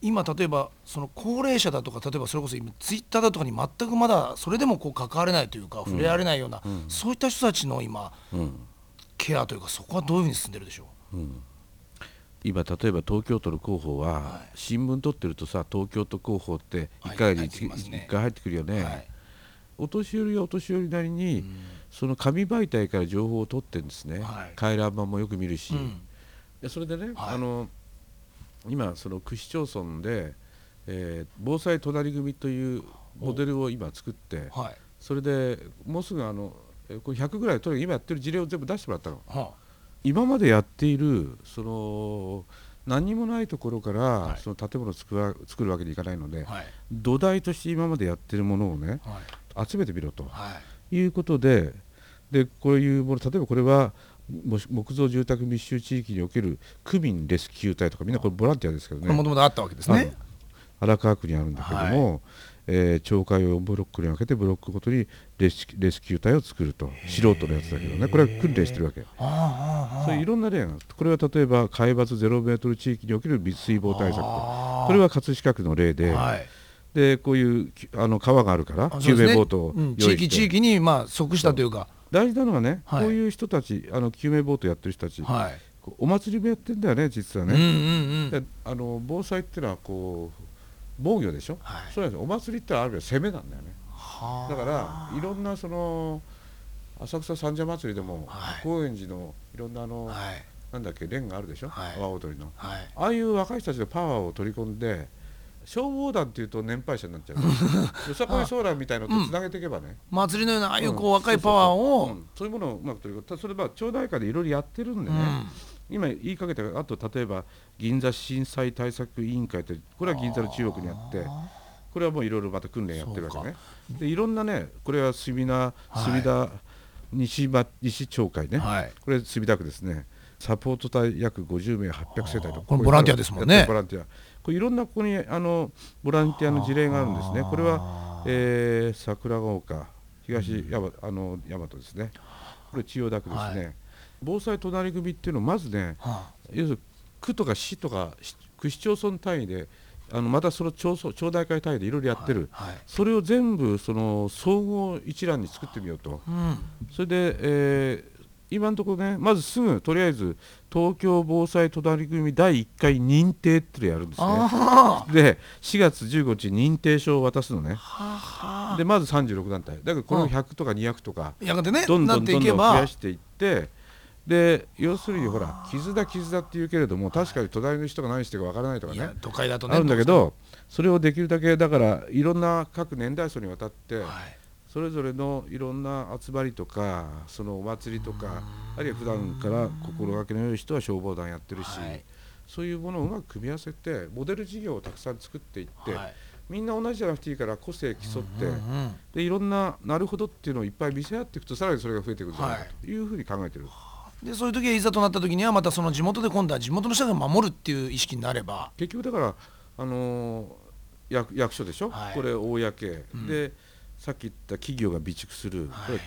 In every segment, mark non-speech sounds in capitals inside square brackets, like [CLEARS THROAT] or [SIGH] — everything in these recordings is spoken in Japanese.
今例えばその高齢者だとか例えばそれこそ今ツイッターだとかに全くまだそれでもこう関われないというか触れられないような、そういった人たちの今、ケアというかそこはどういうふうに進んでるでしょう、今例えば東京都の広報は、新聞取ってるとさ東京都広報って1回に 1,、回入ってくるよね、お年寄りはお年寄りなりに、その紙媒体から情報を取ってるんですね、回覧板もよく見るし、それでね、あの今その区市町村で、えー、防災隣組というモデルを今作って、それでもうすぐあのこれ100ぐらいとにかく今やってる事例を全部出してもらったの。はあ。今までやっているその何にもないところから、その建物を作る作るわけにいかないので、はい、土台として今までやってるものをね、はい、集めてみろと、い、うことででこういうもの例えばこれは木造住宅密集地域における区民レスキュー隊とかみんなこれボランティアですけどね。もともとあったわけですね。荒川区にあるんだけども、えー、町会をブロックに分けてブロックごとにレスレスキュー隊を作ると。素人のやつだけどね。これは訓練してるわけそういういろんな例がこれは例えば海抜0メートル地域における密水防対策これは葛飾区の例で、はい、でこういうあの川があるから救命ボートを用意して、地域地域にまあ即したというか大事なのはね、はい、こういう人たちあの救命ボートやってる人たち、はい、お祭りもやってんだよね実はね、うんうんうん、あの防災っていうのはこう防御でしょ、はい、そうなんですお祭りってある意味攻めなんだよね。だからいろんなその浅草三社祭りでも、はい、高円寺のいろんなあの、はい、なんだっけ連があるでしょ、はい、阿波踊りの、はい、ああいう若い人たちのパワーを取り込んで消防団っていうと年配者になっちゃう。[LAUGHS] よさこいソーラーみたいのとつなげていけばね、うん、祭りのようなああいうこう、若いパワーを。そういうものをうまく取り込むそれは町内会でいろいろやってるんでね、うん。今言いかけたあと例えば銀座震災対策委員会ってこれは銀座の中央区にあってこれはもういろいろまた訓練やってるわけね。でいろんなねこれは墨田墨田西場西町会ね、はい、これ墨田区ですね。サポート隊約50名800世帯とボランティアですもんね。ボランティアこれいろんなここにあのボランティアの事例があるんですね。これは、えー、桜ヶ丘東山、あの大和ですね。これ千代田区ですね、はい。防災隣組っていうのをまずね、はあ、要するに区とか市とか区市町村単位であのまたその町町大会単位でいろいろやってる、はいはい、それを全部その総合一覧に作ってみようと、うん、それで、えー、今のところねまずすぐとりあえず東京防災隣組第1回認定っていうのやるんですね。で4月15日認定証を渡すのね。でまず36団体。だからこの100とか200とか、やがてねどんどんどんどん増やしていってで要するにほら傷だ傷だって言うけれども確かに隣の人が何してるかわからないとかね。都会だとねあるんだけどそれをできるだけだからいろんな各年代層にわたって、それぞれのいろんな集まりとかそのお祭りとかあるいは普段から心がけの良い人は消防団やってるし、そういうものをうまく組み合わせてモデル事業をたくさん作っていって、みんな同じじゃなくていいから個性競って、でいろんななるほどっていうのをいっぱい見せ合っていくとさらにそれが増えていくんじゃないかとい。うふうに考えてる。でそういう時はいざとなった時にはまたその地元で今度は地元の人が守るっていう意識になれば。結局だからあのー、役役所でしょ、はい、これ公、うん、でさっき言った企業が備蓄する、はい、これ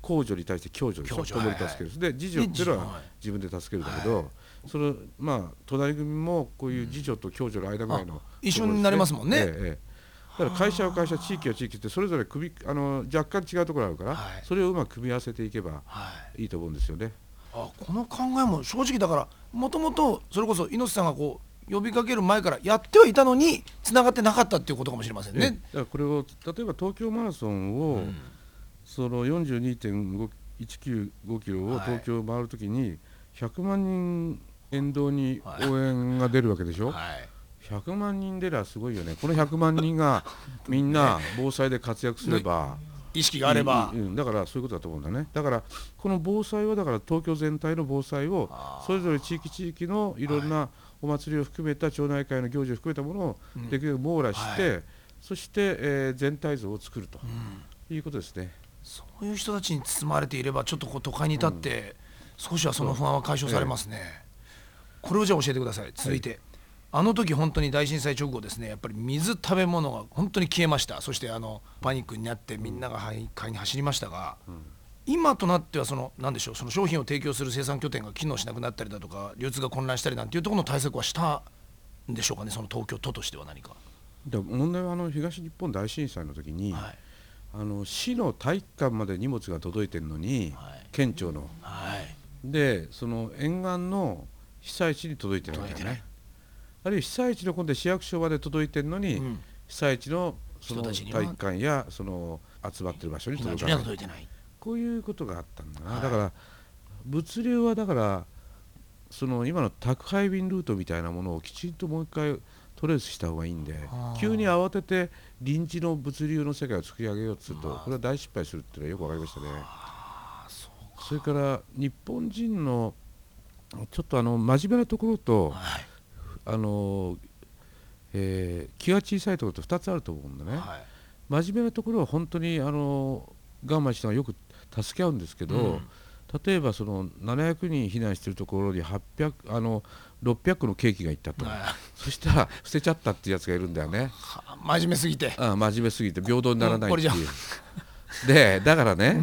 公助に対して共助でしょ共に助ける、はい、で自助っていうのは自分で助けるんだけど、そのまあ隣組もこういう自助と共助の間ぐらいの、ね、一緒になりますもんね、ええだから会社は会社地域は地域ってそれぞれ組あの若干違うところあるから、それをうまく組み合わせていけばいいと思うんですよね。あこの考えも正直だからもともとそれこそ猪瀬さんがこう呼びかける前からやってはいたのにつながってなかったっていうことかもしれませんね。だからこれを例えば東京マラソンを、うん、その42.195キロを東京回るときに100万人沿道に応援が出るわけでしょ？はい。はい100万人出りゃすごいよね。この100万人が [LAUGHS] みんな防災で活躍すれば、意識があれば、うん、だからそういうことだと思うんだね。だからこの防災はだから東京全体の防災をそれぞれ地域地域のいろんなお祭りを含めた町内会の行事を含めたものをできるだけ網羅して、うんはい、そして、えー、全体像を作ると、うん、いうことですね。そういう人たちに包まれていればちょっとこう都会に立って、少しはその不安は解消されますね、えー、これをじゃあ教えてください。続いて、はいあの時本当に大震災直後ですねやっぱり水食べ物が本当に消えました。そしてあのパニックになってみんなが買いに走りましたが、うん、今となってはその何でしょうその商品を提供する生産拠点が機能しなくなったりだとか流通が混乱したりなんていうところの対策はしたんでしょうかねその東京都としては何か。で問題はあの東日本大震災の時に、はい。あの市の体育館まで荷物が届いてるのに、はい。県庁の。はい。でその沿岸の被災地に届いてないんだよ届いてない。ねあるいは被災地の今度市役所まで届いてるのに、うん。被災地のその体育館やその集まってる場所に届かない。こういうことがあったんだな、はい。だから物流はだからその今の宅配便ルートみたいなものをきちんともう一回トレースした方がいいんで急に慌てて臨時の物流の世界を作り上げようとするとまあこれは大失敗するっていうのはよく分かりましたね。それから日本人のちょっとあの真面目なところとはい。あの、えー気が小さいところと2つあると思うんだね。はい。真面目なところは本当にあの我慢してはよく助け合うんですけど、うん。例えばその700人避難してるところに800あの600個のケーキがいったと、はいそしたら捨てちゃったっていうやつがいるんだよね。は真面目すぎて。ああ真面目すぎて平等にならないっていう、でだからね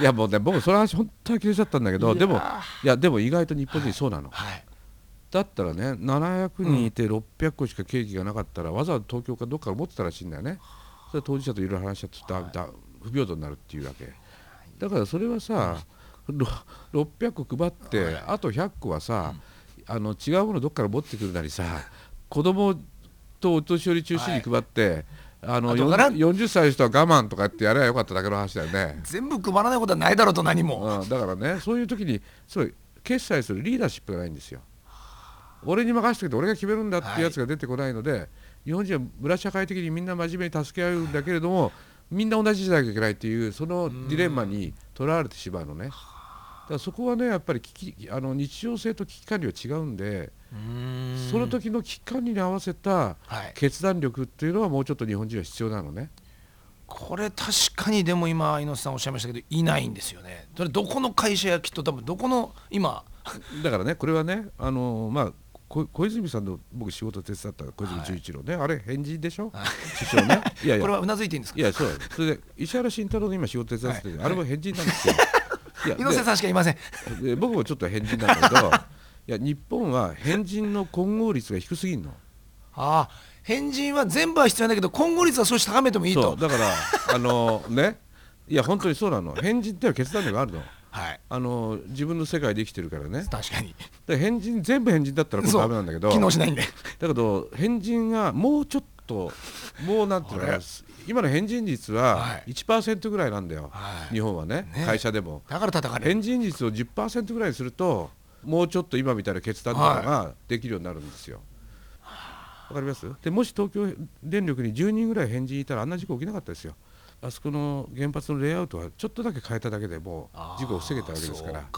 いやもうね僕その話本当は切れちゃったんだけどでもいやでも意外と日本人そうなの、はい。だったらね700人いて600個しかケーキがなかったら、わざわざ東京かどっかから持ってたらしいんだよね。それ当事者といろいろ話し合ってだだ不平等になるっていうわけだからそれはさ、ろ600個配って、あと100個はさ、あの違うものどっから持ってくるなりさ子供とお年寄り中心に配って、あの後から40 40歳の人は我慢とかってやればよかっただけの話だよね、全部配らないことはないだろうと何も。うん、だからねそういう時にすごい決済するリーダーシップがないんですよ。俺に任せてくれて俺が決めるんだっていうやつが出てこないので、日本人は村社会的にみんな真面目に助け合うんだけれどもみんな同じじゃなきゃいけないっていうそのディレンマにとらわれてしまうのねだからそこはねやっぱり危機あの日常性と危機管理は違うんでその時の危機管理に合わせたはい。決断力っていうのはもうちょっと日本人は必要なのね。これ確かにでも今猪瀬さんおっしゃいましたけどいないんですよね。それどこの会社やきっと多分どこの今だからねこれはねあのまあこ小泉さんの僕仕事手伝った小泉純一郎ね、あれ変人でしょ？首相ね？[LAUGHS] いやいや。これはうなずいていいんですか？いやそう。それで石原慎太郎の今仕事手伝ってて、はい。あれも変人なんですよ。い。や猪瀬さんしかいません。僕もちょっと変人なんだけど [LAUGHS] いや日本は変人の混合率が低すぎるの。ああ変人は全部は必要だけど今後率は少し高めてもいいと。そうだからあのね？いや本当にそうなの。変人っては決断力があるのはい。あの自分の世界で生きてるからね確かに。で変人全部変人だったらこれそうダメなんだけど機能しないんで。だけど変人がもうちょっともうなんていうの今の変人率ははい1%ぐらいなんだよ、はい日本はねね会社でもだから叩かれる。変人率を10%ぐらいにするともうちょっと今みたいな決断とかができるようになるんですよ。わかります？でもし東京電力に10人ぐらい変人いたらあんな事故起きなかったですよ。あそこの原発のレイアウトはちょっとだけ変えただけでもう事故を防げたわけですから。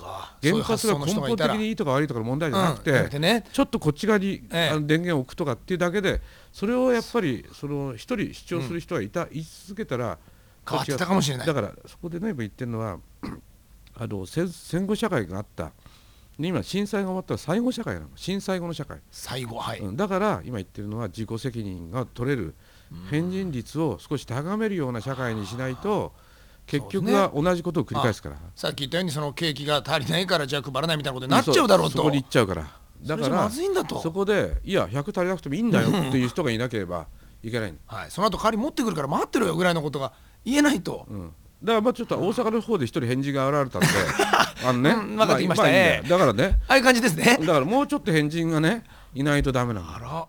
原発が根本的にいいとか悪いとかの問題じゃなくて,、ちょっとこっち側に、ええ。あの電源を置くとかっていうだけでそれをやっぱりその一人主張する人がいた、言い続けたら変わってたかもしれない。だからそこでね今言ってるのは [CLEARS THROAT] あの戦戦後社会があった。で今震災が終わったら最後社会なの。震災後の社会、最後はい。うんだから今言ってるのは自己責任が取れる変人率を少し高めるような社会にしないと結局は同じことを繰り返すから。さっき言ったようにその景気が足りないからじゃあ配らないみたいなことになっちゃうだろうと。そこに行っちゃうからだからそれじゃまずいんだとそこでいや100足りなくてもいいんだよっていう人がいなければいけないの [LAUGHS] はい。その後代わり持ってくるから待ってろよぐらいのことが言えないと。うんだからまあちょっと大阪の方で一人返事が現れたんで [LAUGHS] あのね、うんましたあだからねああいう感じですね。だからもうちょっと変人がねいないとダメなのあら。